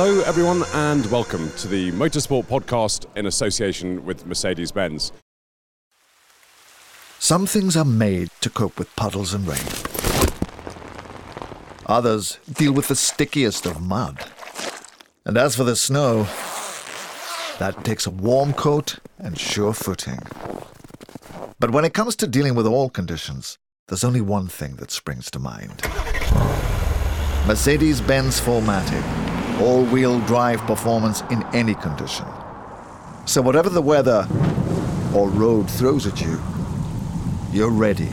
Hello, everyone, and welcome to the Motorsport Podcast in association with Mercedes Benz. Some things are made to cope with puddles and rain. Others deal with the stickiest of mud. And as for the snow, that takes a warm coat and sure footing. But when it comes to dealing with all conditions, there's only one thing that springs to mind Mercedes Benz 4MATIC, all wheel drive performance in any condition. So, whatever the weather or road throws at you, you're ready.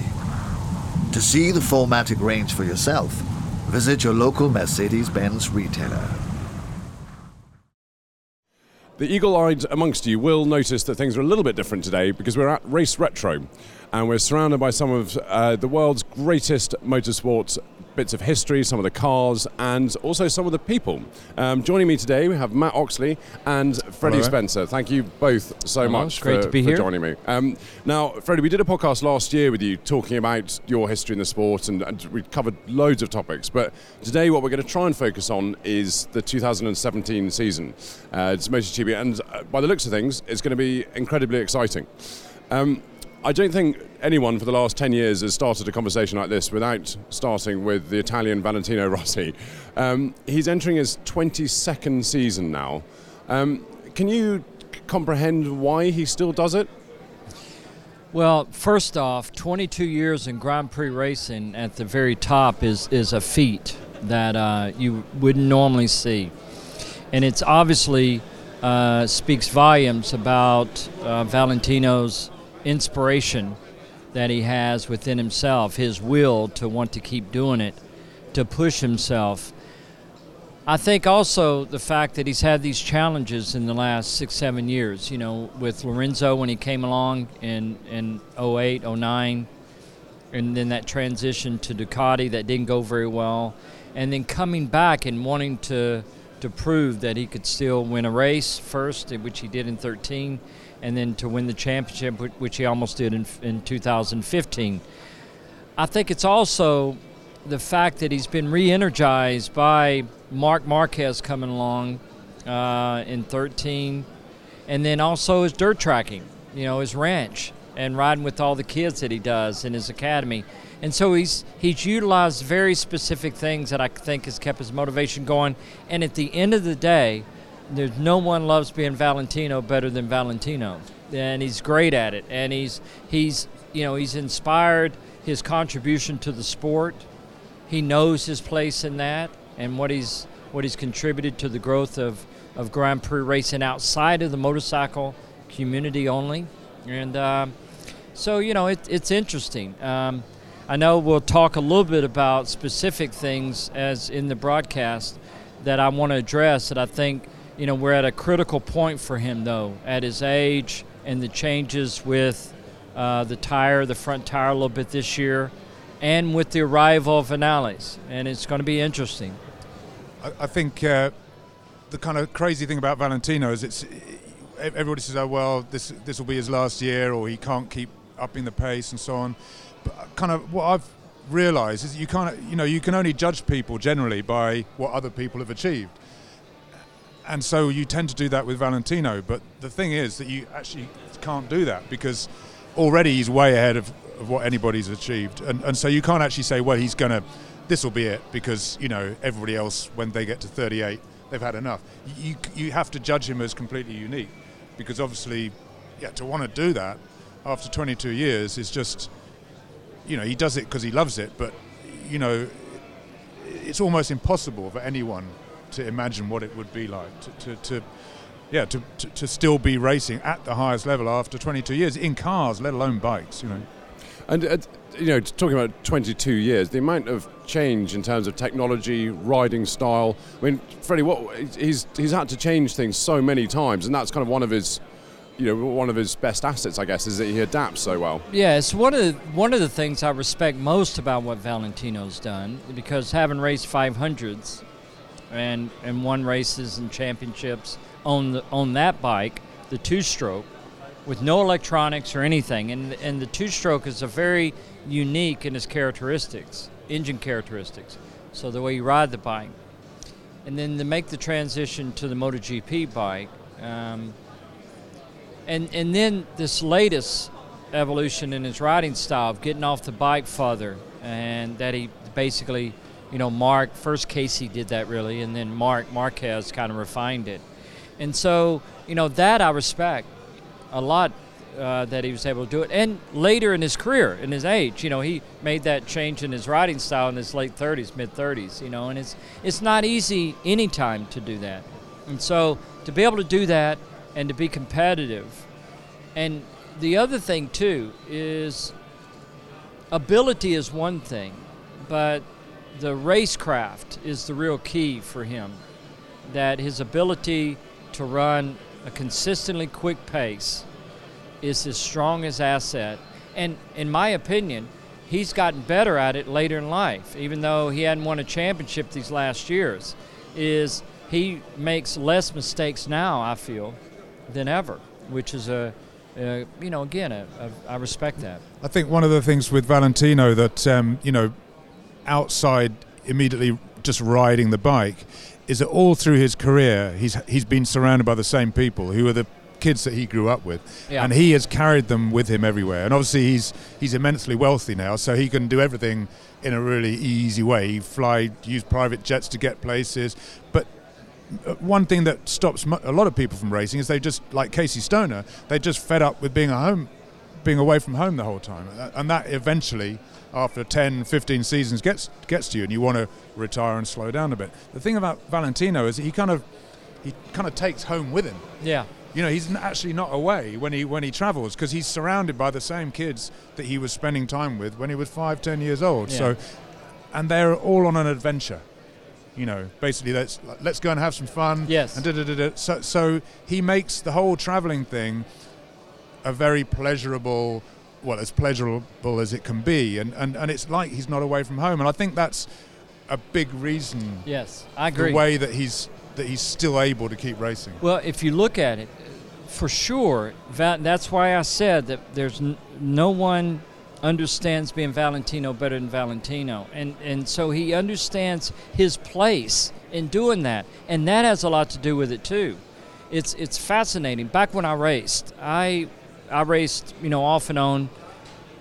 To see the 4MATIC range for yourself, visit your local Mercedes Benz retailer. The eagle eyed amongst you will notice that things are a little bit different today because we're at Race Retro and we're surrounded by some of uh, the world's greatest motorsports bits of history, some of the cars, and also some of the people. Um, joining me today, we have Mat Oxley and Freddie Hello. Spencer. Thank you both so Hello, much great for, to be for here. joining me. Um, now, Freddie, we did a podcast last year with you talking about your history in the sport, and, and we covered loads of topics. But today, what we're going to try and focus on is the 2017 season. Uh, it's MotoGP, and uh, by the looks of things, it's going to be incredibly exciting. Um, I don't think anyone for the last 10 years has started a conversation like this without starting with the Italian Valentino Rossi. Um, he's entering his 22nd season now. Um, can you comprehend why he still does it? Well, first off, 22 years in Grand Prix racing at the very top is, is a feat that uh, you wouldn't normally see. And it's obviously uh, speaks volumes about uh, Valentino's inspiration that he has within himself, his will to want to keep doing it, to push himself. I think also the fact that he's had these challenges in the last six, seven years, you know, with Lorenzo when he came along in, in 08, 09, and then that transition to Ducati that didn't go very well, and then coming back and wanting to, to prove that he could still win a race first, which he did in 13, and then to win the championship, which he almost did in, in 2015. I think it's also the fact that he's been re-energized by Marc Marquez coming along uh, in 13, and then also his dirt tracking, you know, his ranch and riding with all the kids that he does in his academy. And so he's he's utilized very specific things that I think has kept his motivation going. And at the end of the day, there's no one loves being Valentino better than Valentino, and he's great at it. And he's he's you know he's inspired his contribution to the sport. He knows his place in that and what he's what he's contributed to the growth of, of Grand Prix racing outside of the motorcycle community only. And um, so you know it, it's interesting. Um, I know we'll talk a little bit about specific things as in the broadcast that I want to address that I think you know we're at a critical point for him though at his age and the changes with uh, the tire, the front tire a little bit this year, and with the arrival of Vinales, and it's going to be interesting. I, I think uh, the kind of crazy thing about Valentino is it's everybody says, "Oh well, this this will be his last year, or he can't keep upping the pace and so on." But kind of what I've realised is you can't, you know, you can only judge people generally by what other people have achieved, and so you tend to do that with Valentino. But the thing is that you actually can't do that because already he's way ahead of, of what anybody's achieved, and and so you can't actually say, "Well, he's going to." This will be it because you know everybody else when they get to 38 they've had enough. You you have to judge him as completely unique because obviously, yeah, to want to do that after 22 years is just, you know, he does it because he loves it, but you know, it's almost impossible for anyone to imagine what it would be like to, to, to yeah, to, to, to still be racing at the highest level after 22 years in cars, let alone bikes, you know. And uh, you know, talking about 22 years, the amount of change in terms of technology, riding style. I mean, Freddie, what he's he's had to change things so many times, and that's kind of one of his, you know, one of his best assets, I guess, is that he adapts so well. Yeah, it's one of the, one of the things I respect most about what Valentino's done because having raced 500s and and won races and championships on the, on that bike, the two-stroke, with no electronics or anything, and and the two-stroke is a very unique in its characteristics, engine characteristics. So the way you ride the bike, and then to make the transition to the MotoGP bike, um, and and then this latest evolution in his riding style of getting off the bike further, and that he basically, you know, Marc, first Casey did that really, and then Marc Marquez kind of refined it, and so you know that I respect a lot uh, that he was able to do it. And later in his career, in his age, you know, he made that change in his riding style in his late 30s, mid 30s, you know, and it's it's not easy anytime to do that. And so to be able to do that and to be competitive, and the other thing too is ability is one thing, but the racecraft is the real key for him. That his ability to run a consistently quick pace is his strongest asset. And in my opinion, he's gotten better at it later in life, even though he hadn't won a championship these last years. Is he makes less mistakes now, I feel, than ever, which is a, you know, again, I respect that. I think one of the things with Valentino that, um, you know, outside immediately just riding the bike, is that all through his career, he's, he's been surrounded by the same people who are the kids that he grew up with, Yeah. and he has carried them with him everywhere. And obviously, he's he's immensely wealthy now, so he can do everything in a really easy way. He fly, use private jets to get places. But uh, one thing that stops a lot of people from racing is they just like Casey Stoner. They just fed up with being at home, being away from home the whole time, Uh, and that eventually. After 10, 15 seasons, gets gets to you, and you want to retire and slow down a bit. The thing about Valentino is he kind of he kind of takes home with him Yeah. you know he's actually not away when he when he travels because he's surrounded by the same kids that he was spending time with when he was five ten years old Yeah. so and they're all on an adventure you know basically let's let's go and have some fun Yes. and da, da, da, da. so so he makes the whole traveling thing a very pleasurable well as pleasurable as it can be and and, and it's like he's not away from home and i think that's a big reason Yes, I agree. the way that he's that he's still able to keep racing Well, if you look at it, for sure, that's why I said that there's n- no one understands being Valentino better than Valentino, and and so he understands his place in doing that, and that has a lot to do with it too. It's it's fascinating. Back when I raced, I I raced you know off and on,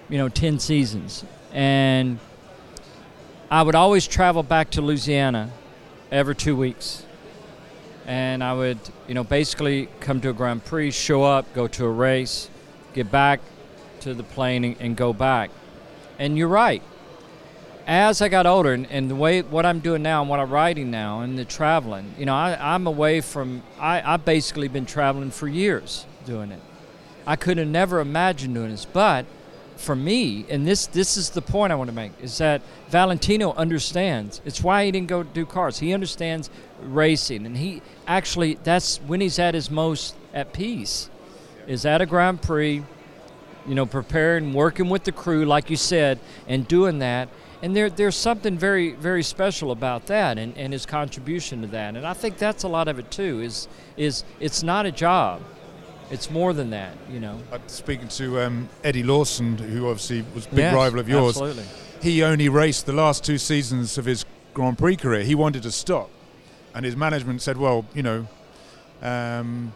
you know, ten seasons, and I would always travel back to Louisiana every two weeks and I would, you know, basically come to a Grand Prix, show up, go to a race, get back to the plane, and, and go back. And you're right. As I got older, and, and the way what I'm doing now, and what I'm writing now, and the traveling, you know, I, I'm away from. I I've basically been traveling for years doing it. I could have never imagined doing this, but for me, and this this is the point I want to make, is that Valentino understands. It's why he didn't go do cars. He understands racing, and he actually that's when he's at his most at peace, is at a Grand Prix, you know, preparing, working with the crew, like you said, and doing that. And there, there's something very, very special about that, and, and his contribution to that. And I think that's a lot of it too. Is is it's not a job, it's more than that, you know. Uh, speaking to um, Eddie Lawson, who obviously was a big Yes, rival of yours, Absolutely. he only raced the last two seasons of his Grand Prix career. He wanted to stop, and his management said, "Well, you know, um,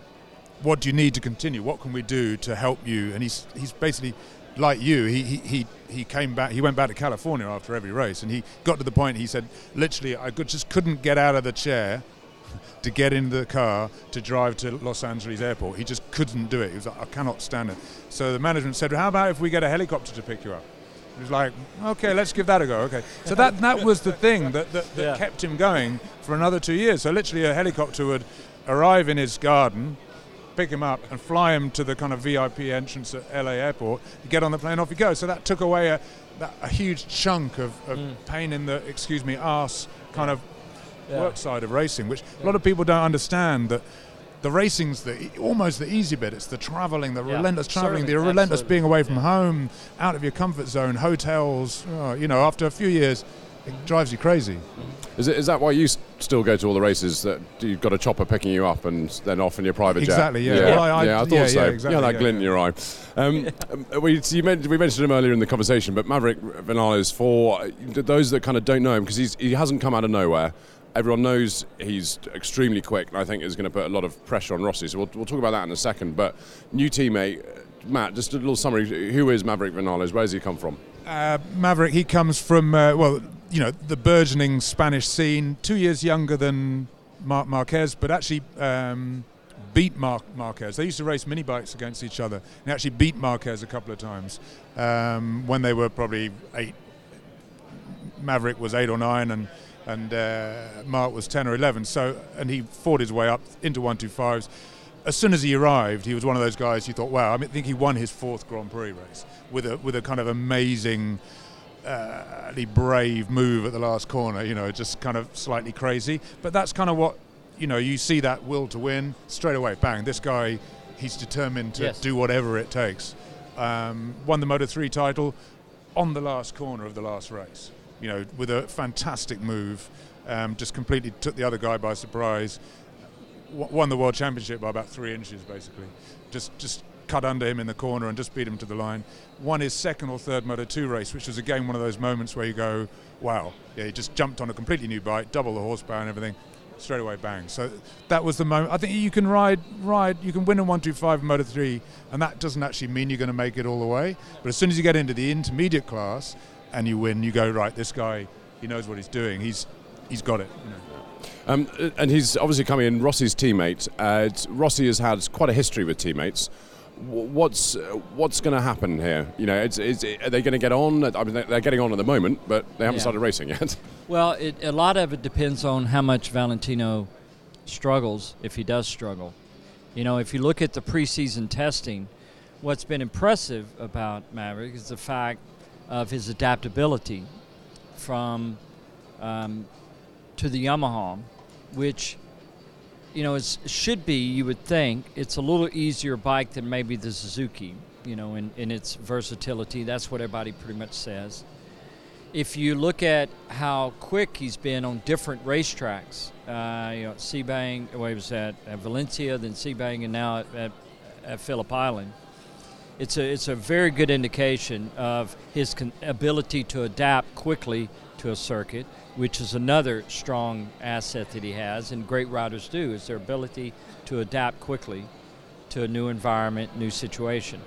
what do you need to continue? What can we do to help you?" And he's he's basically like you. He he he, he came back. He went back to California after every race, and he got to the point. He said, "Literally, I could, just couldn't get out of the chair." To get in the car to drive to Los Angeles airport, he just couldn't do it. He was like, "I cannot stand it." So the management said, "How about if we get a helicopter to pick you up?" He was like, okay, let's give that a go. Okay. So that, that was the thing that, that, that Yeah. kept him going for another two years. So literally a helicopter would arrive in his garden, pick him up, and fly him to the kind of VIP entrance at LA airport. You get on the plane, off you go. So that took away a, that, a huge chunk of, of mm. pain in the, excuse me, arse kind of Yeah. work side of racing, which a lot of people don't understand that the racing's the almost the easy bit. It's the traveling, the Yeah, relentless traveling, the relentless absolutely. being away from home, out of your comfort zone, hotels. oh, you know, after a few years, it drives you crazy. Is, it, is that why you still go to all the races? That you've got a chopper picking you up and then off in your private jet? Exactly, yeah. Yeah, Well, I- I- yeah, I thought yeah, so. yeah, exactly, yeah, that yeah, glint in your eye. Um, um, we, so you men- we mentioned him earlier in the conversation, but Maverick Vinales, for uh, those that kind of don't know him, because he hasn't come out of nowhere. Everyone knows he's extremely quick, and I think is going to put a lot of pressure on Rossi. So we'll, we'll talk about that in a second. But new teammate, Mat, just a little summary. Who is Maverick Vinales? Where does he come from? Uh, Maverick, he comes from, uh, well, you know, the burgeoning Spanish scene, two years younger than Mar- Marquez, but actually um, beat Mar- Marquez. They used to race mini bikes against each other and actually beat Marquez a couple of times um, when they were probably eight. Maverick was eight or nine, and and uh, Marc was ten or eleven. So, and he fought his way up into one two fives. As soon as he arrived, he was one of those guys you thought, wow. I, mean, I think he won his fourth Grand Prix race with a with a kind of amazing uh, brave move at the last corner, you know, just kind of slightly crazy. But that's kind of what, you know, you see that will to win straight away. Bang, this guy, he's determined to Yes. do whatever it takes. Um, won the Moto 3 title on the last corner of the last race, you know, with a fantastic move. Um, just completely took the other guy by surprise. W- won the world championship by about three inches, basically. Just, just cut under him in the corner and just beat him to the line. Won his second or third Moto 2 race, which was again one of those moments where you go, wow, yeah, he just jumped on a completely new bike, double the horsepower and everything, straight away bang. So that was the moment. I think you can ride, ride, you can win a 125 Moto 3, and that doesn't actually mean you're going to make it all the way. But as soon as you get into the intermediate class and you win, you go, right, this guy, he knows what he's doing. He's, he's got it. You know. Um, and he's obviously coming in Rossi's teammate. Uh, Rossi has had quite a history with teammates. What's uh, what's going to happen here? You know, it's, it's, are they going to get on? I mean, they're- they're getting on at the moment, but they haven't Yeah. started racing yet. Well, it, a lot of it depends on how much Valentino struggles, if he does struggle. You know, if you look at the preseason testing, what's been impressive about Maverick is the fact of his adaptability from um, to the Yamaha, which you know is should be you would think it's a little easier bike than maybe the Suzuki. You know, in, in its versatility, that's what everybody pretty much says if you look at how quick he's been on different racetracks, uh, you know, Sepang, well, he was at, at Valencia, then Sepang, and now at, at, at Phillip Island. It's a, it's a very good indication of his con- ability to adapt quickly to a circuit, which is another strong asset that he has, and great riders do, is their ability to adapt quickly to a new environment, new situation.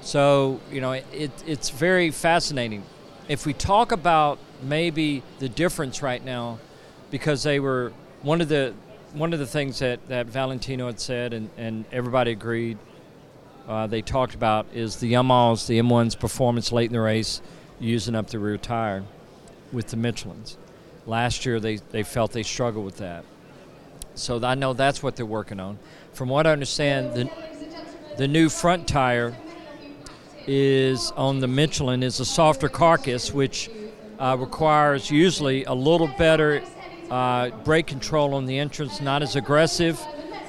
So, you know, it, it's very fascinating. If we talk about maybe the difference right now, because they were one of the one of the things that, that Valentino had said and, and everybody agreed uh, they talked about is the Yamahas, the M1's performance late in the race, using up the rear tire with the Michelins. Last year they, they felt they struggled with that. So I know that's what they're working on. From what I understand, the, the new front tire is on the Michelin is a softer carcass, which uh, requires usually a little better uh, brake control on the entrance, not as aggressive.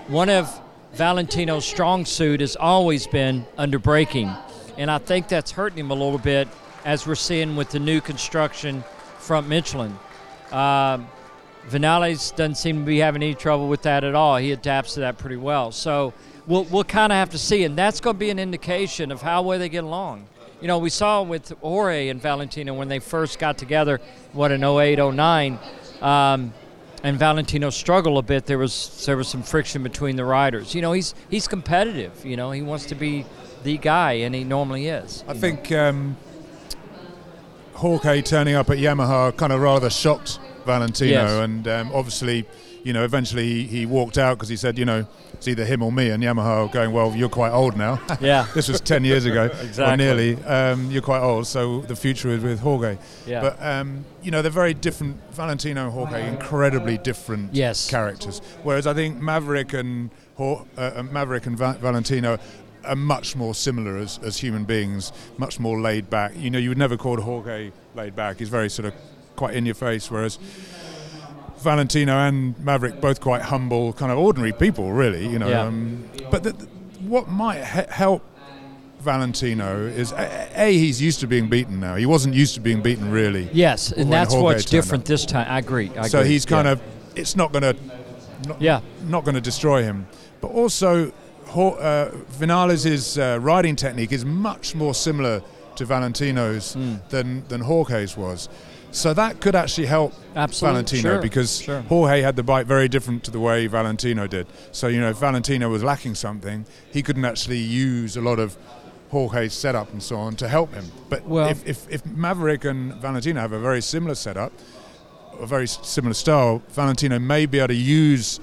One of Valentino's strong suit has always been under braking, and I think that's hurting him a little bit as we're seeing with the new construction front Michelin. Um, Vinales doesn't seem to be having any trouble with that at all. He adapts to that pretty well. So we'll, we'll kind of have to see, and that's going to be an indication of how well they get along. You know, we saw with Jorge and Valentino when they first got together, what, in 08, 09, um, and Valentino struggled a bit. There was there was some friction between the riders. You know, he's he's competitive. You know, he wants to be the guy, and he normally is. I think um, Jorge turning up at Yamaha kind of rather shocked Valentino, Yes. and um, obviously, you know, eventually he, he walked out because he said, you know, it's either him or me, and Yamaha going, well, you're quite old now. Yeah. this was 10 years ago, or Exactly. nearly. Um, you're quite old, so the future is with Jorge. Yeah. But, um, you know, they're very different. Valentino and Jorge, incredibly different Yes. characters. Whereas I think Maverick and uh, uh, Maverick and Va- Valentino are much more similar as, as human beings, much more laid back. You know, you would never call Jorge laid back. He's very sort of quite in your face, whereas Valentino and Maverick both quite humble, kind of ordinary people, really. You know, Yeah. um, but the, what might he- help Valentino is a, a he's used to being beaten now. He wasn't used to being beaten really. Yes, and that's Jorge what's different up. this time. I agree. I so agree. he's kind Yeah. of it's not going to not, Yeah. not going to destroy him. But also, uh, Vinales' uh, riding technique is much more similar to Valentino's Mm. than than Jorge's was. So that could actually help Absolutely. Valentino Sure, because sure. Jorge had the bike very different to the way Valentino did. So you know, if Valentino was lacking something, he couldn't actually use a lot of Jorge's setup and so on to help him. But Well- if, if, if Maverick and Valentino have a very similar setup, a very similar style, Valentino may be able to use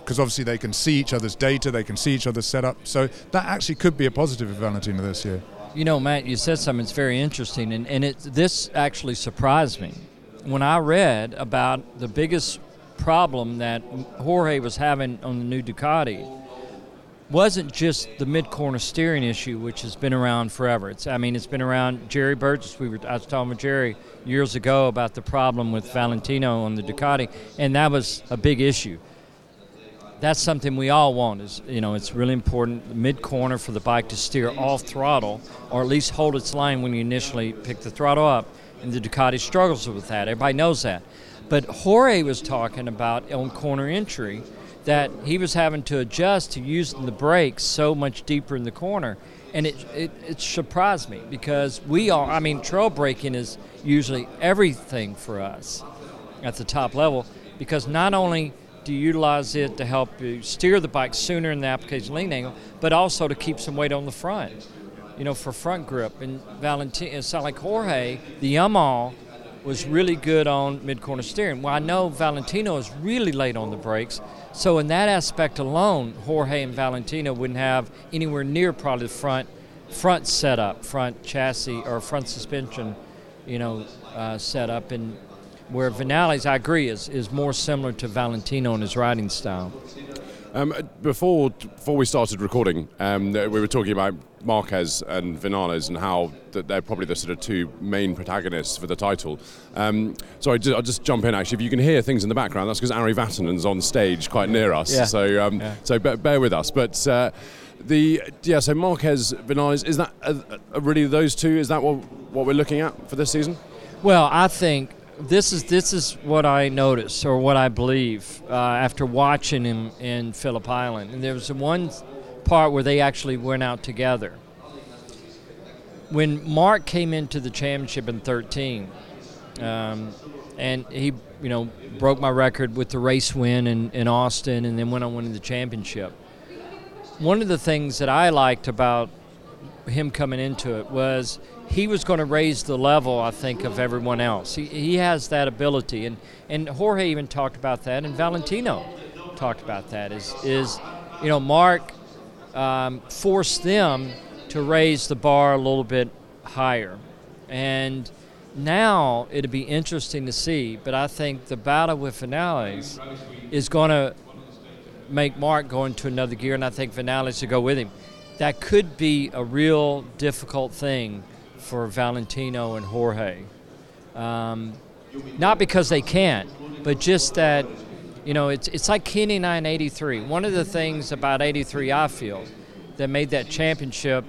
because obviously they can see each other's data, they can see each other's setup. So that actually could be a positive for Valentino this year. You know, Mat, you said something that's very interesting, and, and it, this actually surprised me. When I read about the biggest problem that Jorge was having on the new Ducati, wasn't just the mid corner steering issue, which has been around forever. It's, I mean, it's been around. Jerry Burgess, we were, I was talking with Jerry years ago about the problem with Valentino on the Ducati, and that was a big issue that's something we all want is you know it's really important mid corner for the bike to steer off throttle or at least hold its line when you initially pick the throttle up. And the Ducati struggles with that. Everybody knows that. But Jorge was talking about on corner entry that he was having to adjust to using the brakes so much deeper in the corner. And it, it, it surprised me because we are I mean trail braking is usually everything for us at the top level because not only you utilize it to help you steer the bike sooner in the application lean angle, but also to keep some weight on the front, you know, for front grip. And Valentin, it sounded like Jorge, the Yamaha, was really good on mid corner steering. Well, I know Valentino is really late on the brakes. So, in that aspect alone, Jorge and Valentino wouldn't have anywhere near probably the front front setup, front chassis or front suspension, you know, uh, setup. And where Vinales, I agree, is, is more similar to Valentino in his riding style. Um, before before we started recording, um, we were talking about Marquez and Vinales and how that they're probably the sort of two main protagonists for the title. Um, so I will just jump in. Actually, if you can hear things in the background, that's because Ari Vatanen's on stage quite near us. Yeah. So um, Yeah. so bear, bear with us. But uh, the yeah, so Marquez Vinales is that uh, uh, really those two? Is that what what we're looking at for this season? Well, I think this is this is what I noticed or what I believe uh, after watching him in Phillip Island. And there was one part where they actually went out together. When Marc came into the championship in 13, um, and he, you know, broke my record with the race win in, in Austin, and then went on winning the championship. One of the things that I liked about him coming into it was he was going to raise the level, I think, of everyone else. He, he has that ability, and, and Jorge even talked about that, and Valentino talked about that. Is is you know Marc um, forced them to raise the bar a little bit higher, and now it'll be interesting to see. But I think the battle with Vinales is going to make Marc go into another gear, and I think Vinales to go with him. That could be a real difficult thing for Valentino and Jorge. Um, not because they can't, but just that, you know, it's, it's like Kenny and I in 83. One of the things about 83 I feel that made that championship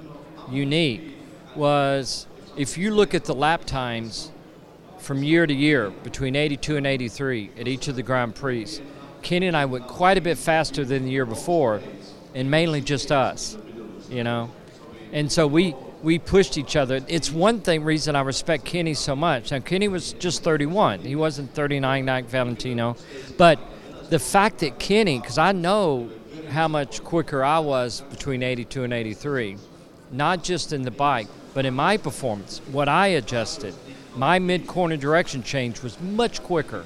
unique was if you look at the lap times from year to year between 82 and 83 at each of the Grand Prix, Kenny and I went quite a bit faster than the year before, and mainly just us, you know. And so we we pushed each other. It's one thing reason I respect Kenny so much. Now Kenny was just 31; he wasn't 39 like Valentino, but the fact that Kenny, because I know how much quicker I was between 82 and 83, not just in the bike, but in my performance, what I adjusted, my mid corner direction change was much quicker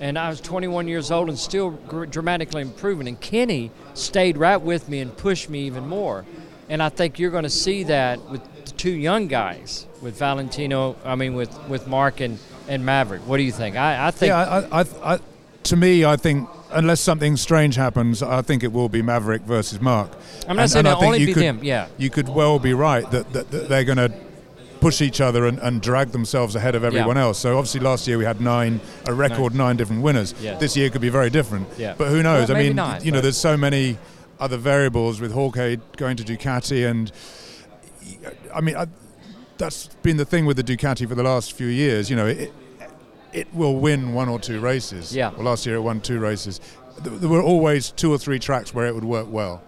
and I was 21 years old and still dramatically improving. And Kenny stayed right with me and pushed me even more. And I think you're going to see that with the two young guys, with Valentino, I mean, with, with Marc and, and Maverick. What do you think? I, I think. Yeah, I, I, I, to me, I think unless something strange happens, I think it will be Maverick versus Marc. I'm not And- saying and it'll only you be could- them, yeah. You could well be right that, that, that they're going to push each other and, and drag themselves ahead of everyone else. So obviously last year we had nine, a record nine, different winners. Yeah. This year could be very different. Yeah. But who knows? Well, I mean, not, you know, there's so many other variables with Jorge going to Ducati and I mean, I, that's been the thing with the Ducati for the last few years. You know, it, it will win one or two races. Yeah. Well, last year it won two races. There were always two or three tracks where it would work well.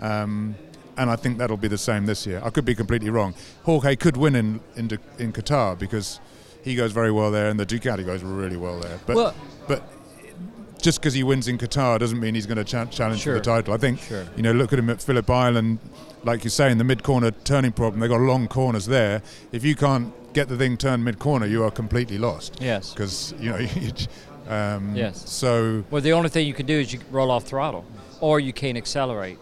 Um, and I think that'll be the same this year. I could be completely wrong. Jorge could win in in, in Qatar because he goes very well there, and the Ducati goes really well there. But Well- but just because he wins in Qatar doesn't mean he's going to cha- challenge Sure. for the title. I think Sure. you know look at him at Phillip Island, like you say in the mid corner turning problem. They've got long corners there. If you can't get the thing turned mid corner, you are completely lost. Yes. because you know. um, Yes. So Well, the only thing you can do is you roll off throttle, or you can't accelerate.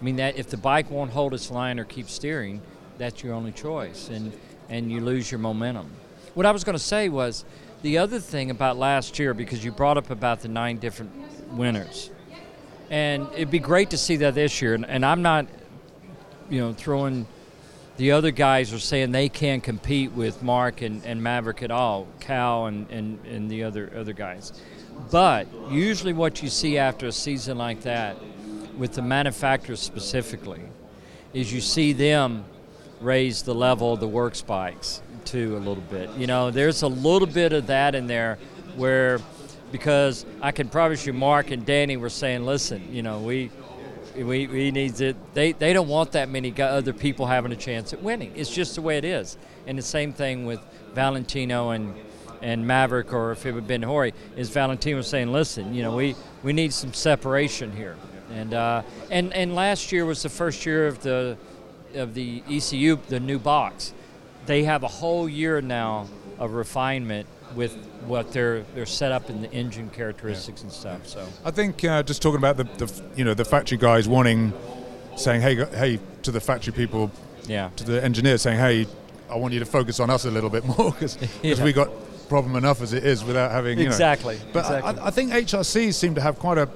I mean, that if the bike won't hold its line or keep steering, that's your only choice, and and you lose your momentum. What I was going to say was, the other thing about last year, because you brought up about the nine different winners, and it'd be great to see that this year. And, and I'm not, you know, throwing. The other guys are saying they can't compete with Marc and, and Maverick at all, Cal and, and, and the other other guys. But usually, what you see after a season like that, with the manufacturers specifically, is you see them raise the level of the work bikes too a little bit. You know, there's a little bit of that in there where, because I can promise you, Marc and Dani were saying, listen, you know, we. We, we need it. They, they don't want that many other people having a chance at winning. It's just the way it is. And the same thing with Valentino and and Maverick, or if it had been Hori, is Valentino saying, "Listen, you know, we, we need some separation here." And uh, and and last year was the first year of the of the ECU, the new box. They have a whole year now of refinement with what they're they're set up in the engine characteristics and stuff. So I think uh, just talking about the, the you know the factory guys wanting, saying hey hey to the factory people, yeah, to the engineers saying hey, I want you to focus on us a little bit more because Yeah. we got problem enough as it is without having you know. Exactly, But I- exactly. I, I think HRC seem to have quite a.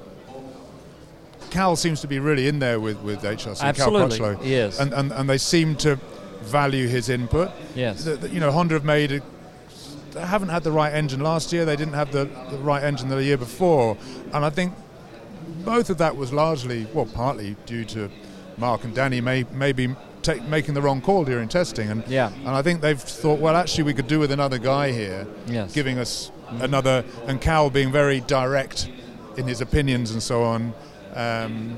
Cal seems to be really in there with with HRC. Absolutely, Cal Crutchlow. is. and, and and they seem to value his input. Yes. The- the- you know, Honda have made. A, they haven't had the right engine last year. They didn't have the, the right engine the year before, and I think both of that was largely, well, partly due to Marc and Dani may, maybe take, making the wrong call during testing. And Yeah. and I think they've thought, well, actually, we could do with another guy here, Yes. giving us another, and Cal being very direct in his opinions and so on. Um,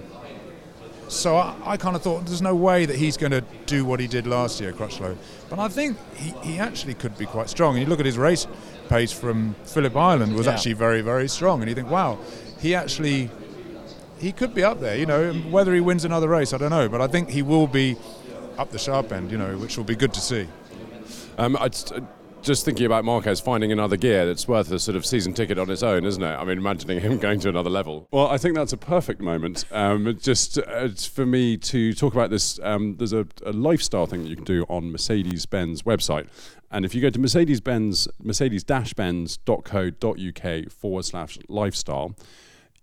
so I, I kind of thought there's no way that he's going to do what he did last year, Crutchlow. But I think he, he actually could be quite strong. And you look at his race pace from Phillip Island was Yeah. actually very, very strong. And you think, wow, he actually he could be up there. You know, whether he wins another race, I don't know. But I think he will be up the sharp end. You know, which will be good to see. Um, I just, thinking about Marquez finding another gear that's worth a sort of season ticket on its own, isn't it? I mean, imagining him going to another level. Well, I think that's a perfect moment. Um, just uh, for me to talk about this. Um, there's a, a lifestyle thing that you can do on Mercedes-Benz website, and if you go to Mercedes-Benz, Mercedes-Benz.co.uk forward slash lifestyle.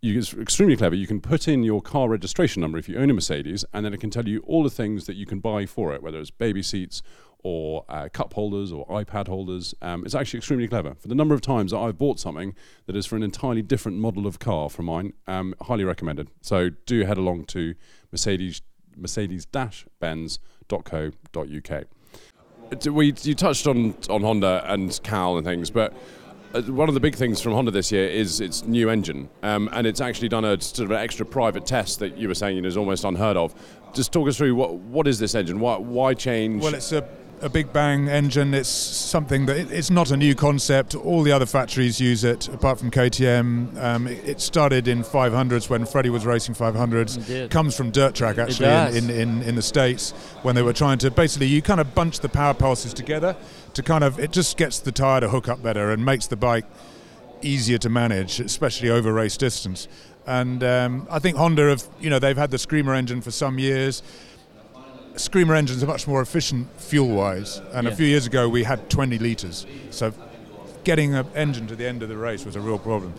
You, it's extremely clever. You can put in your car registration number if you own a Mercedes, and then it can tell you all the things that you can buy for it, whether it's baby seats or uh, cup holders or iPad holders. Um, it's actually extremely clever. For the number of times that I've bought something that is for an entirely different model of car from mine, um, highly recommended. So do head along to Mercedes Mercedes-Benz.co.uk. We you touched on on Honda and Cal and things, but uh, one of the big things from Honda this year is its new engine, um, and it's actually done a sort of an extra private test that you were saying is almost unheard of. Just talk us through what what is this engine? Why why change? Well, it's a, a Big Bang engine. It's something that it, it's not a new concept. All the other factories use it, apart from KTM. Um, it, it started in 500s when Freddie was racing 500s. It. Comes from dirt track actually in, in, in, in the states when they were trying to basically you kind of bunch the power pulses together to kind of it just gets the tire to hook up better and makes the bike easier to manage, especially over race distance. And um, I think Honda have, you know, they've had the Screamer engine for some years. Screamer engines are much more efficient fuel-wise, and Yeah. a few years ago we had 20 litres. So getting an engine to the end of the race was a real problem.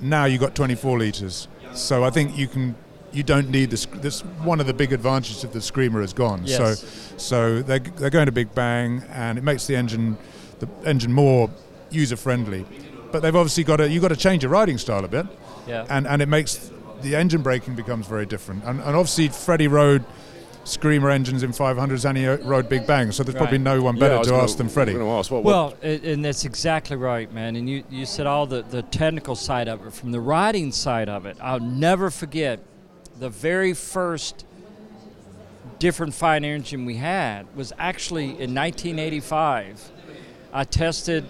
Now you've got 24 litres. So I think you can. You don't need this. This one of the big advantages of the Screamer is gone. Yes. So, so they're, they're going to Big Bang, and it makes the engine, the engine more user friendly. But they've obviously got to. You've got to change your riding style a bit yeah. and and it makes the engine braking becomes very different. And, and obviously, Freddie rode Screamer engines in 500s, and he rode Big Bang. So there's probably no one better I was to gonna- ask than Freddie. Ask, what- what- Well, a- and that's exactly right, man. And you, you said all the, the technical side of it. From the riding side of it, I'll never forget the very first different fine engine we had was actually in 1985. I tested.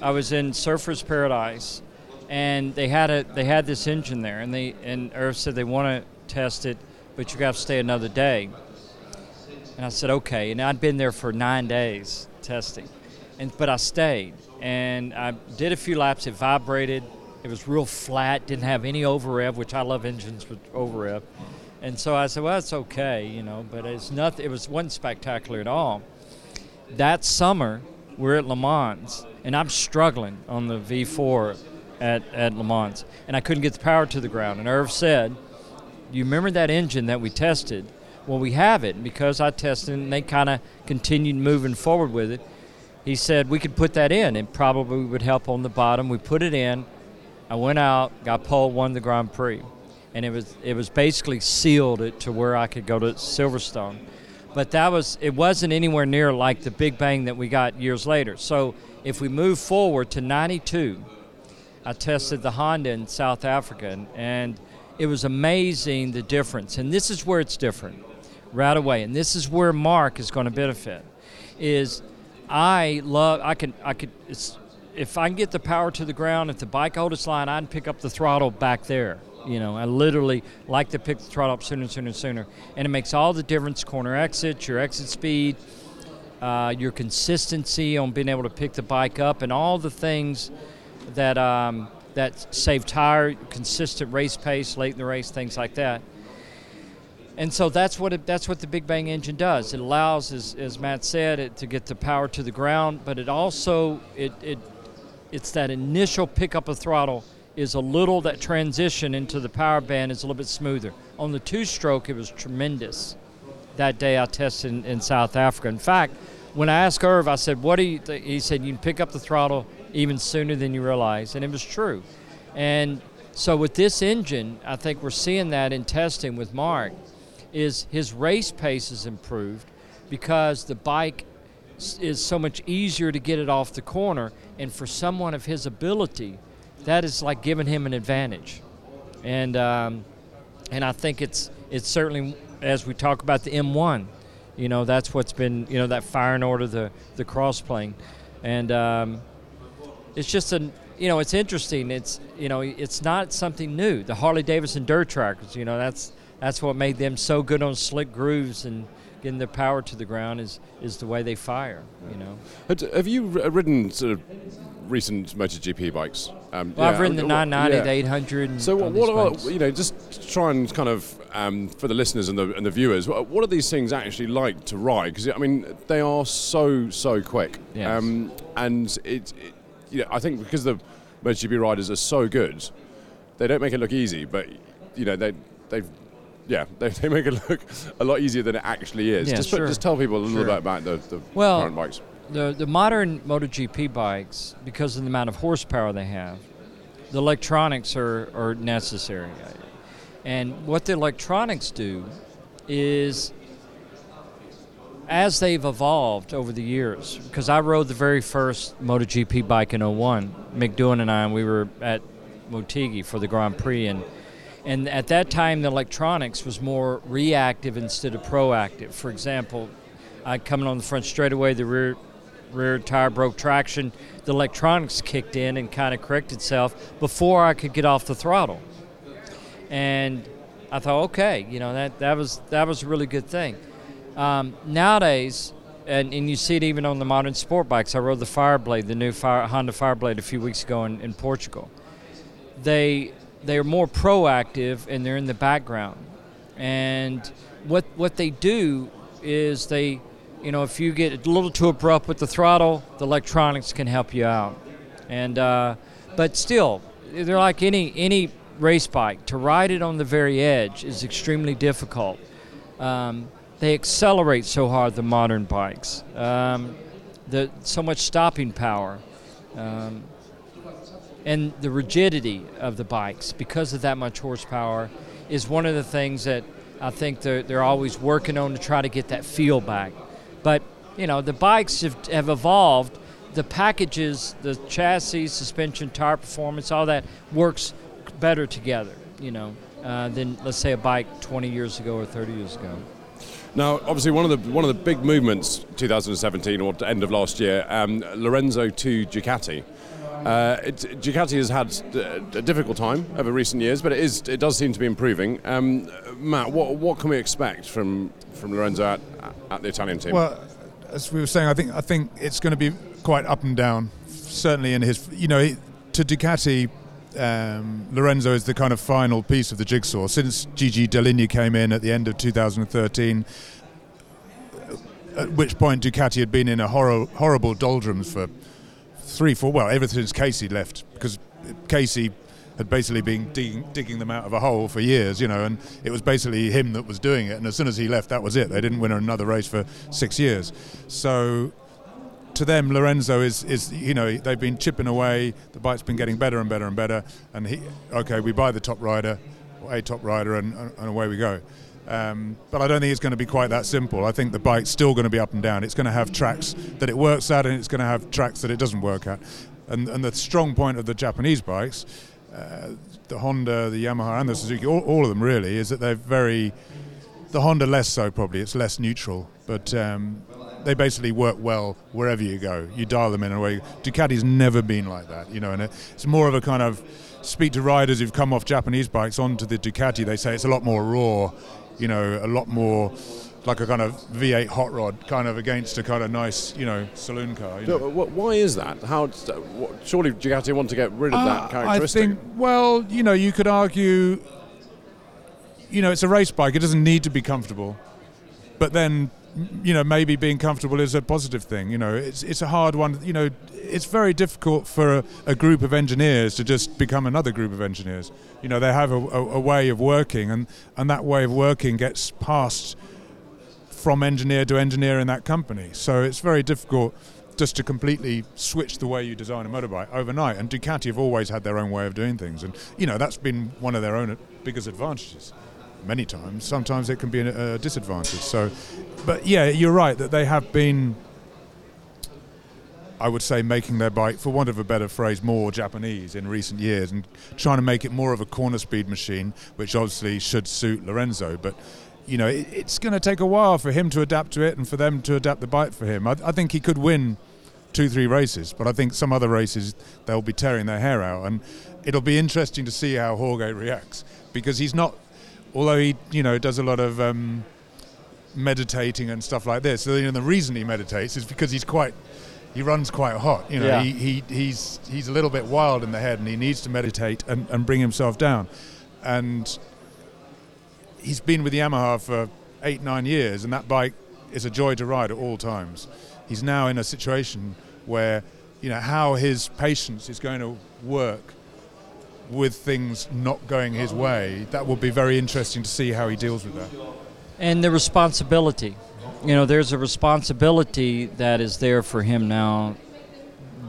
I was in Surfers Paradise, and they had a they had this engine there, and they and Erv said they want to test it, but you got to stay another day. And I said okay, and I'd been there for nine days testing, and but I stayed, and I did a few laps. It vibrated. It was real flat. Didn't have any over rev, which I love engines with over rev. And so I said, well, it's okay, you know, but it's nothing. It was wasn't spectacular at all. That summer, we're at Le Mans, and I'm struggling on the V4 at, at Le Mans, and I couldn't get the power to the ground. And Erv said, "You remember that engine that we tested? Well, we have it because I tested, and they kind of continued moving forward with it." He said we could put that in, and probably would help on the bottom. We put it in. I went out, got pole, won the Grand Prix and it was it was basically sealed it to where I could go to Silverstone. But that was it wasn't anywhere near like the big bang that we got years later. So if we move forward to 92, I tested the Honda in South Africa and, and it was amazing the difference. And this is where it's different right away. And this is where Marc is going to benefit. Is I love I can I could if I can get the power to the ground, if the bike holds its line, I can pick up the throttle back there. You know, I literally like to pick the throttle up sooner and sooner and sooner. And it makes all the difference corner exit, your exit speed, uh, your consistency on being able to pick the bike up, and all the things that, um, that save tire, consistent race pace late in the race, things like that. And so that's what it, that's what the Big Bang engine does. It allows, as, as Mat said, it to get the power to the ground, but it also it, it it's that initial pickup of throttle is a little that transition into the power band is a little bit smoother. On the two stroke, it was tremendous. That day I tested in, in South Africa. In fact, when I asked Erv, I said, "What do you?" Th-? He said, "You can pick up the throttle even sooner than you realize," and it was true. And so with this engine, I think we're seeing that in testing with Marc, is his race pace is improved because the bike is so much easier to get it off the corner, and for someone of his ability, that is like giving him an advantage. And um, and I think it's it's certainly as we talk about the M1, you know that's what's been you know that firing order the the crossplane, and um, it's just an you know it's interesting. It's you know it's not something new. The Harley Davidson dirt trackers, you know that's that's what made them so good on slick grooves and getting their power to the ground is is the way they fire. You know. Have you ridden sort of recent MotoGP bikes. Um, well, yeah, I've ridden the 990, yeah. the 800. so what, what are, you know, just try and kind of um, for the listeners and the and the viewers, what are these things actually like to ride? Because I mean, they are so so quick. Yes. Um, and it, it, you know, I think because the MotoGP riders are so good, they don't make it look easy, but you know, they they've yeah, they, they make it look a lot easier than it actually is. Yeah, just, sure. just tell people a little sure. bit about the, the well, current bikes the the modern MotoGP bikes, because of the amount of horsepower they have, the electronics are, are necessary. And what the electronics do is, as they've evolved over the years, because I rode the very first MotoGP bike in 01, Mick Doohan and I, and we were at Motegi for the Grand Prix, and and at that time the electronics was more reactive instead of proactive. For example, I coming on the front straightaway, the rear rear tire broke traction, the electronics kicked in and kind of corrected itself before I could get off the throttle. And I thought, okay, you know that that was that was a really good thing. Um, nowadays, and, and you see it even on the modern sport bikes. I rode the Fireblade, the new Fire, Honda Fireblade, a few weeks ago in, in Portugal. They they are more proactive and they're in the background. And what what they do is they you know, if you get a little too abrupt with the throttle, the electronics can help you out. And uh, but still, they're like any any race bike. To ride it on the very edge is extremely difficult. Um, they accelerate so hard, the modern bikes. Um, the so much stopping power. Um, and the rigidity of the bikes because of that much horsepower is one of the things that I think they're, they're always working on to try to get that feel back. But you know, the bikes have, have evolved. The packages, the chassis, suspension, tire performance, all that works better together. You know, uh, than let's say a bike 20 years ago or 30 years ago. Now, obviously, one of the one of the big movements, 2017 or end of last year, um, Lorenzo to Ducati. Uh, Ducati has had a difficult time over recent years, but it is it does seem to be improving. Um, Mat, what what can we expect from from Lorenzo at, at the Italian team? Well, as we were saying, I think I think it's going to be quite up and down. Certainly in his, you know, to Ducati, um, Lorenzo is the kind of final piece of the jigsaw. Since Gigi Dall'Igna came in at the end of 2013, at which point Ducati had been in a horrible doldrums for three, four, well, ever since Casey left, because Casey had basically been digging, digging, them out of a hole for years, you know, and it was basically him that was doing it. And as soon as he left, that was it. They didn't win another race for six years. So to them, Lorenzo is, is you know, they've been chipping away. The bike's been getting better and better and better. And he, okay, we buy the top rider, or a top rider, and, and away we go. Um, but I don't think it's going to be quite that simple. I think the bike's still going to be up and down. It's going to have tracks that it works at, and it's going to have tracks that it doesn't work at. And, and the strong point of the Japanese bikes, uh, the Honda, the Yamaha, and the Suzuki, all, all, of them really, is that they're very. The Honda less so probably. It's less neutral, but um, they basically work well wherever you go. You dial them in a way. Ducati's never been like that, you know, and it's more of a kind of speak to riders who've come off Japanese bikes onto the Ducati. They say it's a lot more raw you know, a lot more like a kind of V8 hot rod, kind of against a kind of nice, you know, saloon car. You know? why is that? How surely Ducati want to get rid of uh, that characteristic? I think, well, you know, you could argue, you know, it's a race bike; it doesn't need to be comfortable, but then you know, maybe being comfortable is a positive thing. You know, it's it's a hard one. You know, it's very difficult for a, a group of engineers to just become another group of engineers. You know, they have a, a, a way of working, and and that way of working gets passed from engineer to engineer in that company. So it's very difficult just to completely switch the way you design a motorbike overnight. And Ducati have always had their own way of doing things, and you know that's been one of their own uh, biggest advantages many times. Sometimes it can be a, disadvantage. So, but yeah, you're right that they have been. I would say making their bike, for want of a better phrase, more Japanese in recent years, and trying to make it more of a corner speed machine, which obviously should suit Lorenzo. But you know, it, it's going to take a while for him to adapt to it, and for them to adapt the bike for him. I, I think he could win two, three races, but I think some other races they'll be tearing their hair out, and it'll be interesting to see how Jorge reacts because he's not although he you know does a lot of um, meditating and stuff like this. So you know, the reason he meditates is because he's quite he runs quite hot. You know, yeah. he, he he's he's a little bit wild in the head, and he needs to meditate and, and bring himself down. And he's been with the Yamaha for eight nine years, and that bike is a joy to ride at all times. He's now in a situation where you know how his patience is going to work with things not going his way, that will be very interesting to see how he deals with that. And the responsibility. You know, there's a responsibility that is there for him now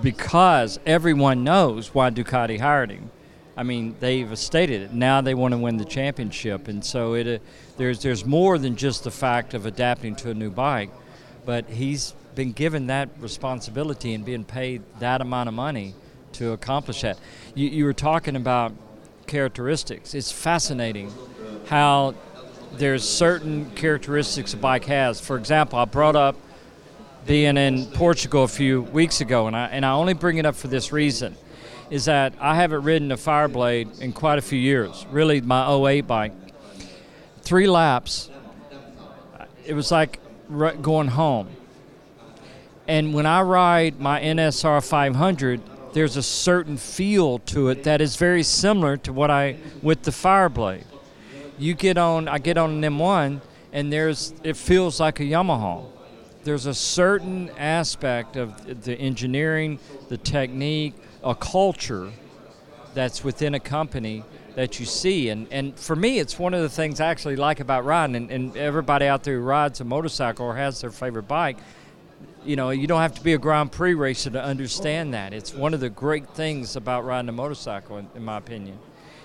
because everyone knows why Ducati hired him. I mean, they've stated it. Now they want to win the championship, and so it uh, there's there's more than just the fact of adapting to a new bike, but he's been given that responsibility and being paid that amount of money to accomplish that. You, you were talking about characteristics. It's fascinating how there's certain characteristics a bike has. For example, I brought up being in Portugal a few weeks ago, and I, and I only bring it up for this reason, is that I haven't ridden a Fireblade in quite a few years, really my 08 bike. Three laps, it was like going home. And when I ride my NSR 500, there's a certain feel to it that is very similar to what I with the Fireblade. You get on, I get on an M1, and there's it feels like a Yamaha. There's a certain aspect of the engineering, the technique, a culture that's within a company that you see. And, and for me, it's one of the things I actually like about riding. And, and everybody out there who rides a motorcycle or has their favorite bike, you know, you don't have to be a Grand Prix racer to understand that. It's one of the great things about riding a motorcycle, in, in my opinion,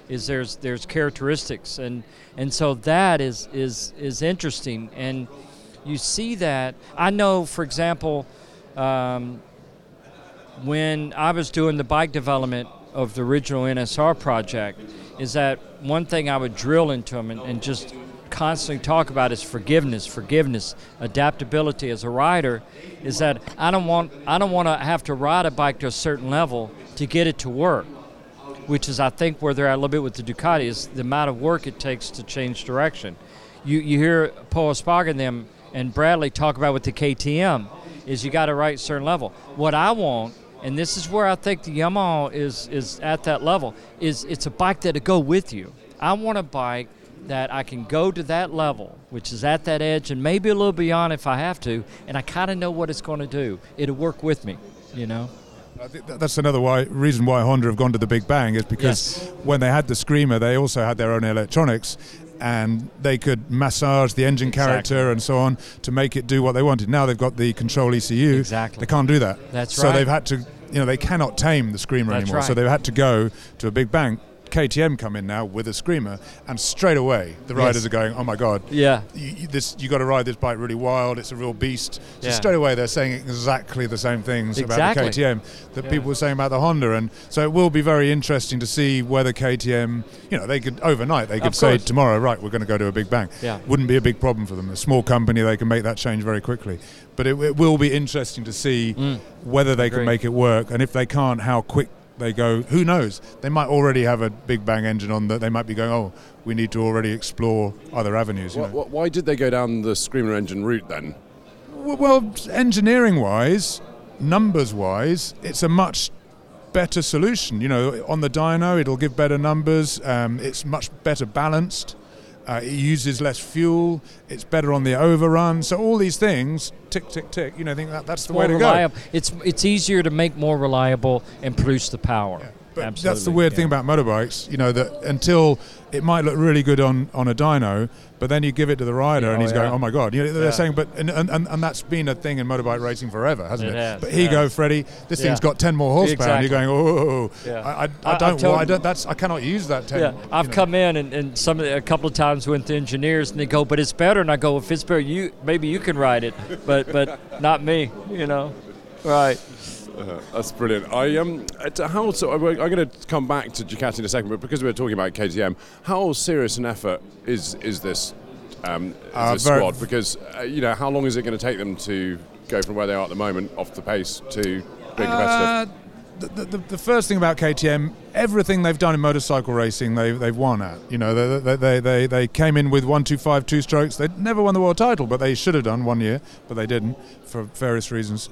is there's there's characteristics, and and so that is is is interesting, and you see that. I know, for example, um, when I was doing the bike development of the original NSR project, is that one thing I would drill into them and, and just constantly talk about is forgiveness, forgiveness, adaptability as a rider. Is that I don't want I don't want to have to ride a bike to a certain level to get it to work, which is I think where they're at a little bit with the Ducati is the amount of work it takes to change direction. You you hear Pol Espargaro and them and Bradley talk about with the KTM is you got to ride a certain level. What I want and this is where I think the Yamaha is is at that level. Is it's a bike that'll go with you. I want a bike that I can go to that level, which is at that edge and maybe a little beyond if I have to, and I kind of know what it's going to do. It'll work with me, you know. I think that's another why, reason why Honda have gone to the Big Bang is because Yes. when they had the Screamer, they also had their own electronics, and they could massage the engine Exactly. character and so on to make it do what they wanted. Now they've got the Control ECU. Exactly. They can't do that. That's so right. they've had to, you know, they cannot tame the Screamer That's anymore. So they've had to go to a Big Bang. KTM come in now with a Screamer, and straight away the Yes. riders are going, "Oh my God, Yeah. you, this you got to ride this bike really wild. It's a real beast. So Yeah. straight away they're saying exactly the same things about the KTM that Yeah. people were saying about the Honda, and so it will be very interesting to see whether KTM, you know, they could overnight they could Of say course. tomorrow, right, we're going to go to a big bang. Yeah. Wouldn't be a big problem for them. A small company, they can make that change very quickly. But it, it will be interesting to see Mm. whether they can make it work, and if they can't, how quick. They go. Who knows? They might already have a big bang engine on that. They might be going. Oh, we need to already explore other avenues. You Wh- know? why did they go down the Screamer engine route then? Well, well, engineering wise, numbers wise, it's a much better solution. You know, on the dyno, it'll give better numbers. Um, it's much better balanced. Uh, it uses less fuel. It's better on the overrun. So all these things, tick, tick, tick. You know, I think that, that's the way to go. It's it's easier to make more reliable and produce the power. But Absolutely. that's the weird thing about motorbikes, you know, that until it might look really good on, on a dyno, but then you give it to the rider Yeah, and oh, he's going, oh my God. You know, they're Yeah. saying, but, and, and, and, that's been a thing in motorbike racing forever, hasn't it? It has, but here you go, Freddie, this Yeah. thing's got 10 more horsepower. And you're going, oh, Yeah. I, I, I- I don't, why, I don't, that's, I cannot use that 10. Yeah, I've know. come in and, and some a couple of times with the engineers, and they go, "But it's better." And I go, "If it's better, you maybe you can ride it, but but not me." You know, right? Uh, that's brilliant. I um, how so? I'm going to come back to Ducati in a second, but because we're talking about KTM, how serious an effort is is this, um, is Uh, this squad? Because uh, you know, how long is it going to take them to go from where they are at the moment, off the pace, to being competitive? Uh, the, the, the first thing about KTM, everything they've done in motorcycle racing, they've, they've won at. You know, they, they, they, they, they came in with one, two, five, two strokes. They never won the world title, but they should have done one year, but they didn't for various reasons.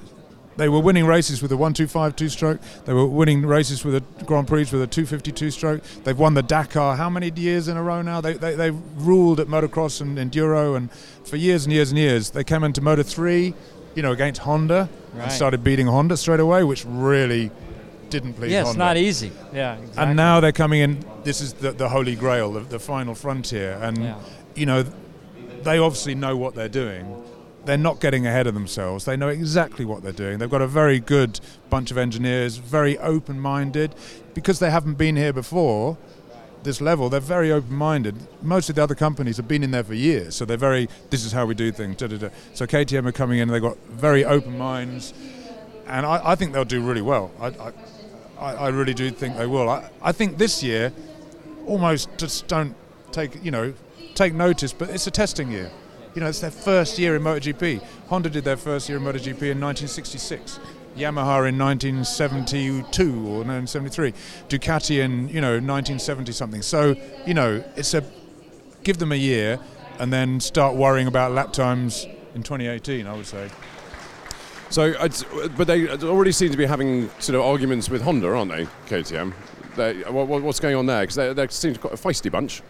They were winning races with a 125 two stroke. They were winning races with a Grand Prix with a 252 stroke. They've won the Dakar how many years in a row now? They, they, they've ruled at motocross and enduro, and for years and years and years. They came into Moto 3, you know, against Honda and started beating Honda straight away, which really didn't please Yeah, it's Honda. not easy. Yeah, exactly. And now they're coming in. This is the, the holy grail, the, the final frontier, and Yeah. you know, they obviously know what they're doing. They're not getting ahead of themselves. They know exactly what they're doing. They've got a very good bunch of engineers, very open-minded, because they haven't been here before. This level, they're very open-minded. Most of the other companies have been in there for years, so they're very. This is how we do things. Da, da, da. So KTM are coming in. They've got very open minds, and I, I think they'll do really well. I, I, I, I really do think they will. I, I think this year, almost just don't take you know take notice, but it's a testing year. You know, it's their first year in MotoGP. Honda did their first year in MotoGP in 1966. Yamaha in 1972 or 1973. Ducati in you know 1970 something. So you know, it's a give them a year and then start worrying about lap times in 2018. I would say. So, but they already seem to be having sort of arguments with Honda, aren't they? KTM. They, what, what- what's going on there? Because they, they seem quite a feisty bunch.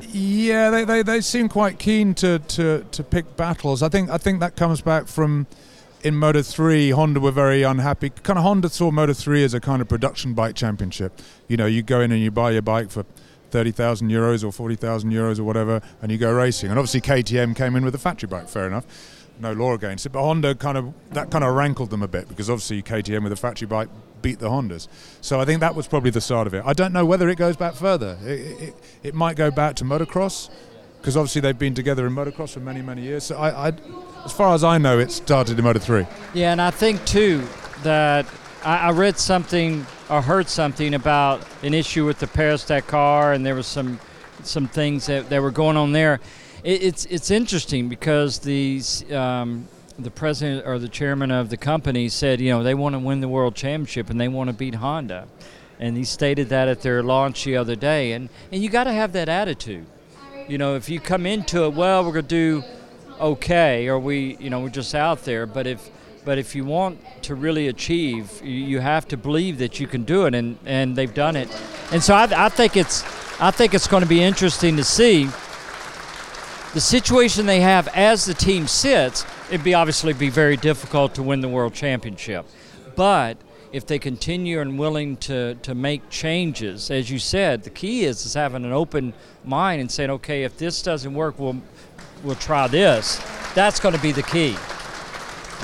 Yeah, they, they, they seem quite keen to, to, to pick battles. I think I think that comes back from in Moto 3, Honda were very unhappy. Kind of Honda saw Moto 3 as a kind of production bike championship. You know, you go in and you buy your bike for 30,000 euros or 40,000 euros or whatever, and you go racing. And obviously KTM came in with a factory bike, fair enough. No law against it. But Honda kind of, that kind of rankled them a bit because obviously KTM with a factory bike beat the Hondas. So I think that was probably the start of it. I don't know whether it goes back further. It, it, it might go back to motocross because obviously they've been together in motocross for many, many years. So I, I, as far as I know, it started in Moto 3. Yeah, and I think too that I, I read something or heard something about an issue with the Paris Dakar, and there was some some things that, that were going on there. It, it's it's interesting because the um, the president or the chairman of the company said, you know, they want to win the world championship and they want to beat Honda, and he stated that at their launch the other day. And and you got to have that attitude. You know, if you come into it, well, we're gonna do okay, or we, you know, we're just out there. But if but if you want to really achieve, you, you have to believe that you can do it, and, and they've done it. And so I, I think it's I think it's going to be interesting to see the situation they have as the team sits. It'd be obviously be very difficult to win the world championship, but if they continue and willing to, to make changes, as you said, the key is is having an open mind and saying, okay, if this doesn't work, we'll we'll try this. That's going to be the key.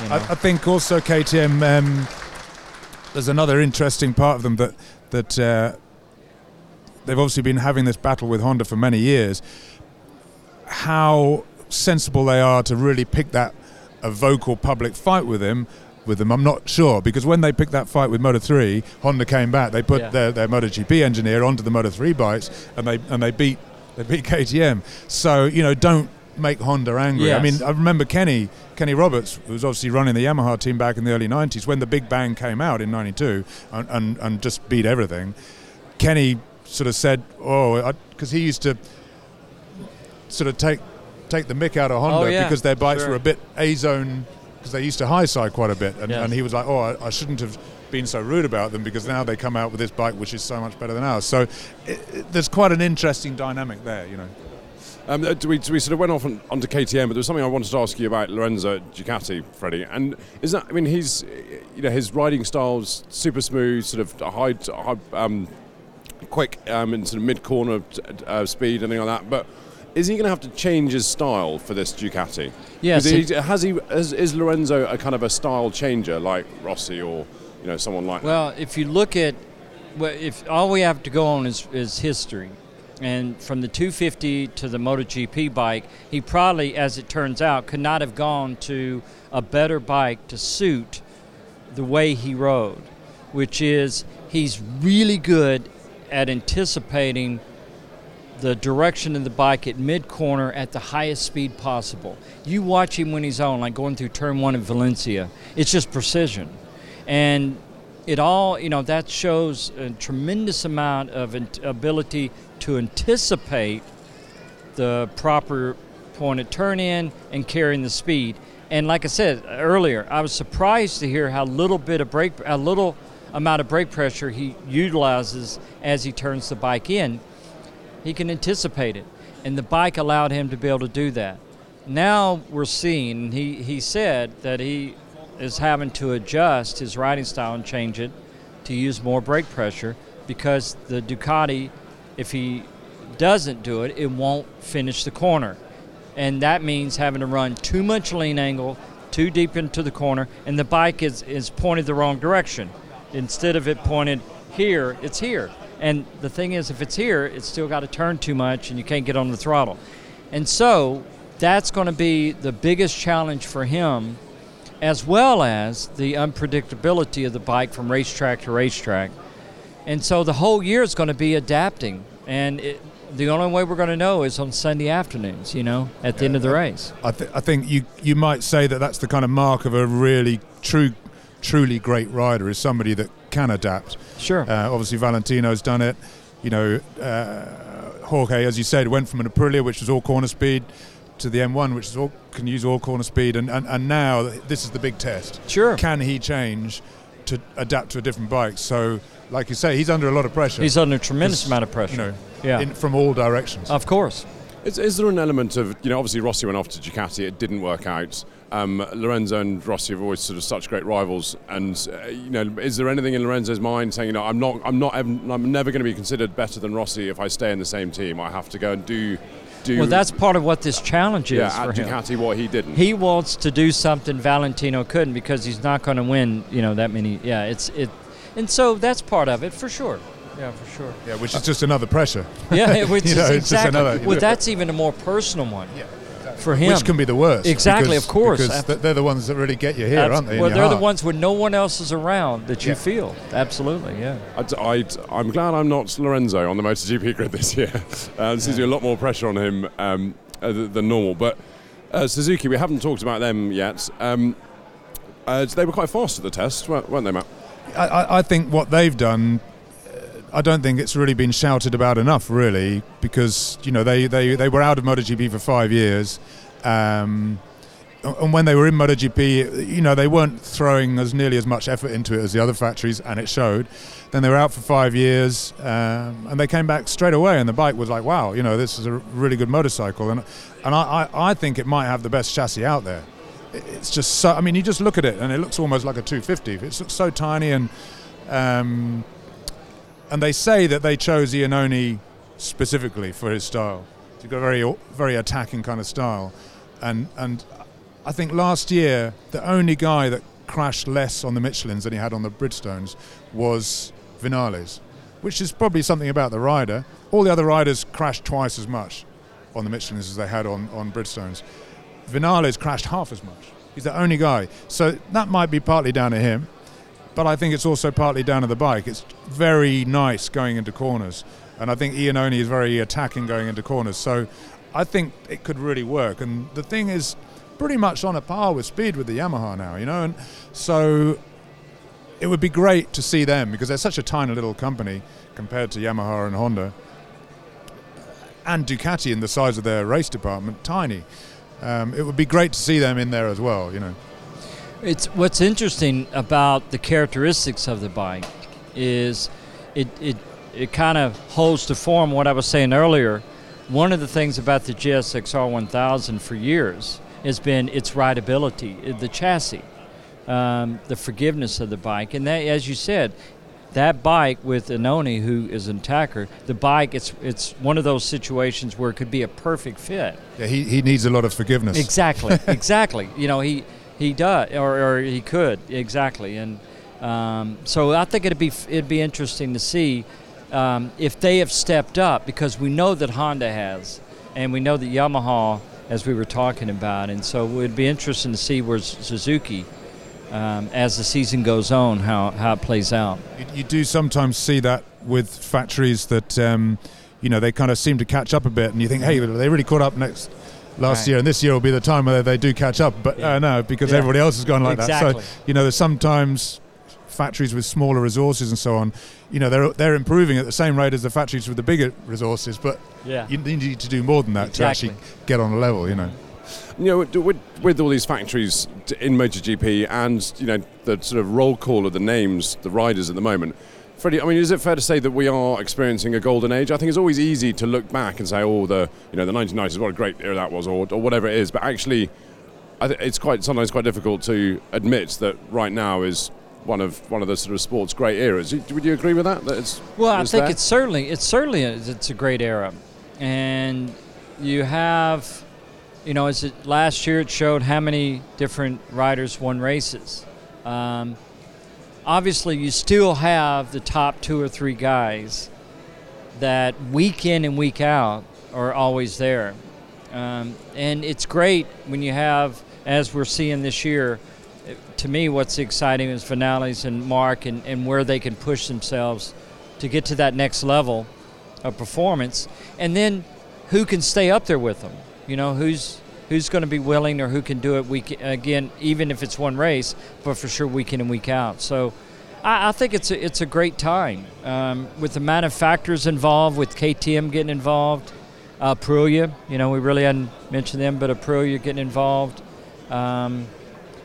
You know? I, I think also KTM. Um, there's another interesting part of them that that uh, they've obviously been having this battle with Honda for many years. How sensible they are to really pick that a vocal public fight with him. With them, I'm not sure because when they picked that fight with Moto 3, Honda came back. They put Yeah. their, their MotoGP engineer onto the Moto 3 bikes, and they and they beat they beat KTM. So you know, don't make Honda angry. I mean, I remember Kenny Kenny Roberts, who was obviously running the Yamaha team back in the early 90s, when the Big Bang came out in 92 and, and, and just beat everything. Kenny sort of said, oh, because he used to sort of take take the mick out of Honda Oh, yeah, because their bikes sure. were a bit A zone, because they used to high side quite a bit. And, Yes. and he was like, oh, I, I shouldn't have been so rude about them because now they come out with this bike which is so much better than ours. So it, it, there's quite an interesting dynamic there, you know. Um, uh, we, we sort of went off on, onto KTM, but there was something I wanted to ask you about Lorenzo at Ducati, Freddie. And is that? I mean, he's, you know, his riding style's super smooth, sort of high, high um, quick, um, and sort of mid corner uh, speed, anything like that. But is he going to have to change his style for this Ducati? Yes, he, has he? Is, is Lorenzo a kind of a style changer like Rossi or you know someone like? that? Well, if you look at, well, if all we have to go on is, is history, and from the 250 to the MotoGP bike, he probably, as it turns out, could not have gone to a better bike to suit the way he rode, which is he's really good at anticipating the direction of the bike at mid corner at the highest speed possible. You watch him when he's on, like going through turn one in Valencia, it's just precision. And it all, you know, that shows a tremendous amount of ability to anticipate the proper point of turn in and carrying the speed. And like I said earlier, I was surprised to hear how little bit of brake, a little amount of brake pressure he utilizes as he turns the bike in. He can anticipate it, and the bike allowed him to be able to do that. Now we're seeing he he said that he is having to adjust his riding style and change it to use more brake pressure because the Ducati, if he doesn't do it, it won't finish the corner. And that means having to run too much lean angle, too deep into the corner, and the bike is, is pointed the wrong direction. Instead of it pointed here, it's here. And the thing is, if it's here, it's still got to turn too much and you can't get on the throttle. And so that's going to be the biggest challenge for him, as well as the unpredictability of the bike from racetrack to racetrack. And so the whole year is going to be adapting. And it, the only way we're going to know is on Sunday afternoons, you know, at the end of the race. I, th- I think you you might say that that's the kind of mark of a really true, truly great rider is somebody that can adapt. Sure. Uh, obviously, Valentino's done it. You know, uh, Jorge, as you said, went from an Aprilia, which was all corner speed, to the M1, which is all can use all corner speed, and, and, and now this is the big test. Sure. Can he change to adapt to a different bike? So, like you say, he's under a lot of pressure. He's under a tremendous amount of pressure. You know, yeah. in, from all directions. of course. Is, is there an element of, you know, obviously Rossi went off to Ducati, it didn't work out. Um, Lorenzo and Rossi have always sort of such great rivals, and uh, you know, is there anything in Lorenzo's mind saying, you know, I'm not, I'm not, I'm never going to be considered better than Rossi if I stay in the same team. I have to go and do, do. Well, that's part of what this challenge is yeah, for at him. Ducati what he didn't. He wants to do something Valentino couldn't because he's not going to win, you know, that many. Yeah, it's it, and so that's part of it for sure. Yeah, for sure. yeah, which is just another pressure. Yeah, which is know, it's just exactly. another- well, know. that's even a more personal one Yeah, for him. Which can be the worst. Exactly, because- of course. Because they're the ones that really get you here, Abs- aren't they? well, they're the ones when no one else is around that you Yeah. feel. Absolutely, yeah. I, am glad I'm not Lorenzo on the MotoGP grid this year. Uh, this gives you a lot more pressure on him. Um, uh, than normal. But uh, Suzuki, we haven't talked about them yet. Um, uh, they were quite fast at the test, weren't they, Mat? I, I think what they've done I don't think it's really been shouted about enough, really, because you know they, they, they were out of MotoGP for five years, um, and when they were in MotoGP, you know they weren't throwing as nearly as much effort into it as the other factories, and it showed. Then they were out for five years, um, and they came back straight away, and the bike was like, wow, you know, this is a really good motorcycle, and and I, I, I think it might have the best chassis out there. It's just so. I mean, you just look at it, and it looks almost like a 250. It looks so tiny and. Um, and they say that they chose Iannone specifically for his style. He's got a very very attacking kind of style, and and I think last year the only guy that crashed less on the Michelins than he had on the Bridgestones was Vinales, which is probably something about the rider. All the other riders crashed twice as much on the Michelins as they had on, on Bridgestones. Vinales crashed half as much. He's the only guy. So that might be partly down to him but I think it's also partly down to the bike. It's very nice going into corners, and I think Ian Iannone is very attacking going into corners. So I think it could really work. And the thing is, pretty much on a par with speed with the Yamaha now, you know, and so it would be great to see them because they're such a tiny little company compared to Yamaha and Honda. And Ducati in the size of their race department, tiny. Um, it would be great to see them in there as well, you know. It's what's interesting about the characteristics of the bike is it it it kind of holds to form what I was saying earlier. One of the things about the GSXR 1000 for years has been its rideability, the chassis, um, the forgiveness of the bike, and that, as you said, that bike with Iannone, who is an attacker, the bike, it's it's one of those situations where it could be a perfect fit. Yeah, he, he needs a lot of forgiveness. Exactly, exactly. You know, he he does, or, or he could exactly, and um, so I think it'd be it'd be interesting to see um, if they have stepped up because we know that Honda has, and we know that Yamaha, as we were talking about, and so it'd be interesting to see where Suzuki. Um, as the season goes on, how, how it plays out. You, you do sometimes see that with factories that, um, you know, they kind of seem to catch up a bit, and you think, hey, they really caught up next last right. year, and this year will be the time where they do catch up. But yeah. uh, no, because yeah. everybody else has gone like exactly. that. So you know, there's sometimes factories with smaller resources and so on. You know, they're they're improving at the same rate as the factories with the bigger resources, but yeah. you need to do more than that exactly. to actually get on a level. You know. You know, with, with all these factories in MotoGP and you know the sort of roll call of the names, the riders at the moment, Freddie, I mean, is it fair to say that we are experiencing a golden age? I think it's always easy to look back and say, "Oh, the you know the 1990s, what a great era that was," or, or whatever it is. But actually, it's quite sometimes quite difficult to admit that right now is one of one of the sort of sports great eras. Would you agree with that? that it's, well, I think there? it's certainly it's certainly a, it's a great era, and you have, you know, as it last year it showed how many different riders won races. Um, obviously you still have the top two or three guys that week in and week out are always there. Um, and it's great when you have, as we're seeing this year, to me, what's exciting is Vinales and Marc and, and where they can push themselves to get to that next level of performance. And then who can stay up there with them? You know, who's who's going to be willing or who can do it week again, even if it's one race, but for sure week in and week out. So I, I think it's a, it's a great time um, with the manufacturers involved, with KTM getting involved, uh, Aprilia. You know, we really hadn't mentioned them, but Aprilia getting involved. Um,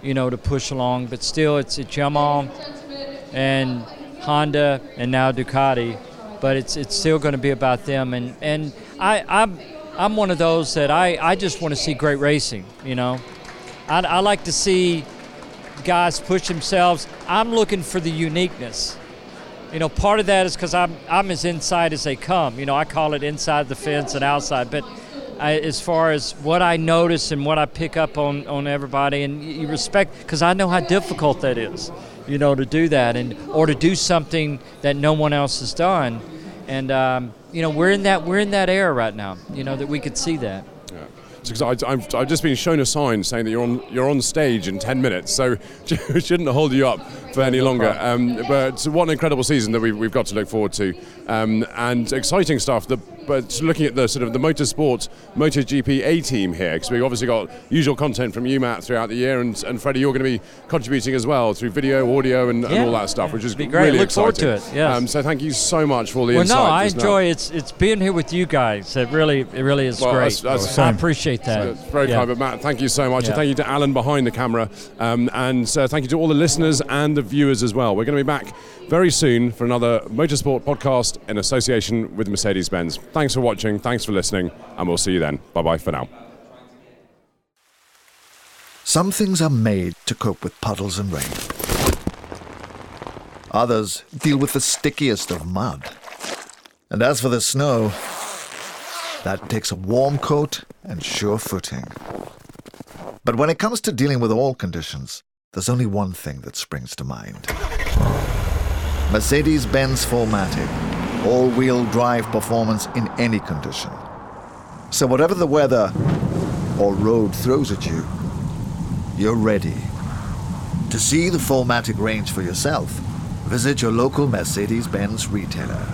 you know, to push along, but still, it's it's Yamaha and Honda and now Ducati, but it's it's still going to be about them. And and I I'm I'm one of those that I, I just want to see great racing. You know, I, I like to see guys push themselves. I'm looking for the uniqueness. You know, part of that is because I'm I'm as inside as they come. You know, I call it inside the fence and outside, but. I, as far as what I notice and what I pick up on, on everybody, and you respect, because I know how difficult that is, you know, to do that, and or to do something that no one else has done, and um, you know we're in that we're in that era right now. You know that we could see that. Yeah. Because I've, I've just been shown a sign saying that you're on you're on stage in 10 minutes, so shouldn't hold you up for any longer. Um, but what an incredible season that we've, we've got to look forward to, um, and exciting stuff. The but looking at the sort of the motorsport MotoGP A team here, because we've obviously got usual content from you, Mat, throughout the year, and, and Freddie, you're going to be contributing as well through video, audio, and, and all that stuff, which is Be great. really Look forward exciting. to it, yes. Um, so thank you so much for all the insights. Well, insight. no, I just now. enjoy it's it's being here with you guys. It really it really is Well, great. that's- that's- I appreciate that. That's very Yeah. kind, but Mat, thank you so much. And thank you to Alan behind the camera. Um, and uh, thank you to all the listeners and the viewers as well. We're going to be back very soon for another Motorsport podcast in association with Mercedes Benz. Thanks for watching, thanks for listening, and we'll see you then. Bye bye for now. Some things are made to cope with puddles and rain. Others deal with the stickiest of mud. And as for the snow, that takes a warm coat and sure footing. But when it comes to dealing with all conditions, there's only one thing that springs to mind. Mercedes Benz 4MATIC, all wheel drive performance in any condition. So, whatever the weather or road throws at you, you're ready. To see the 4MATIC range for yourself, visit your local Mercedes Benz retailer.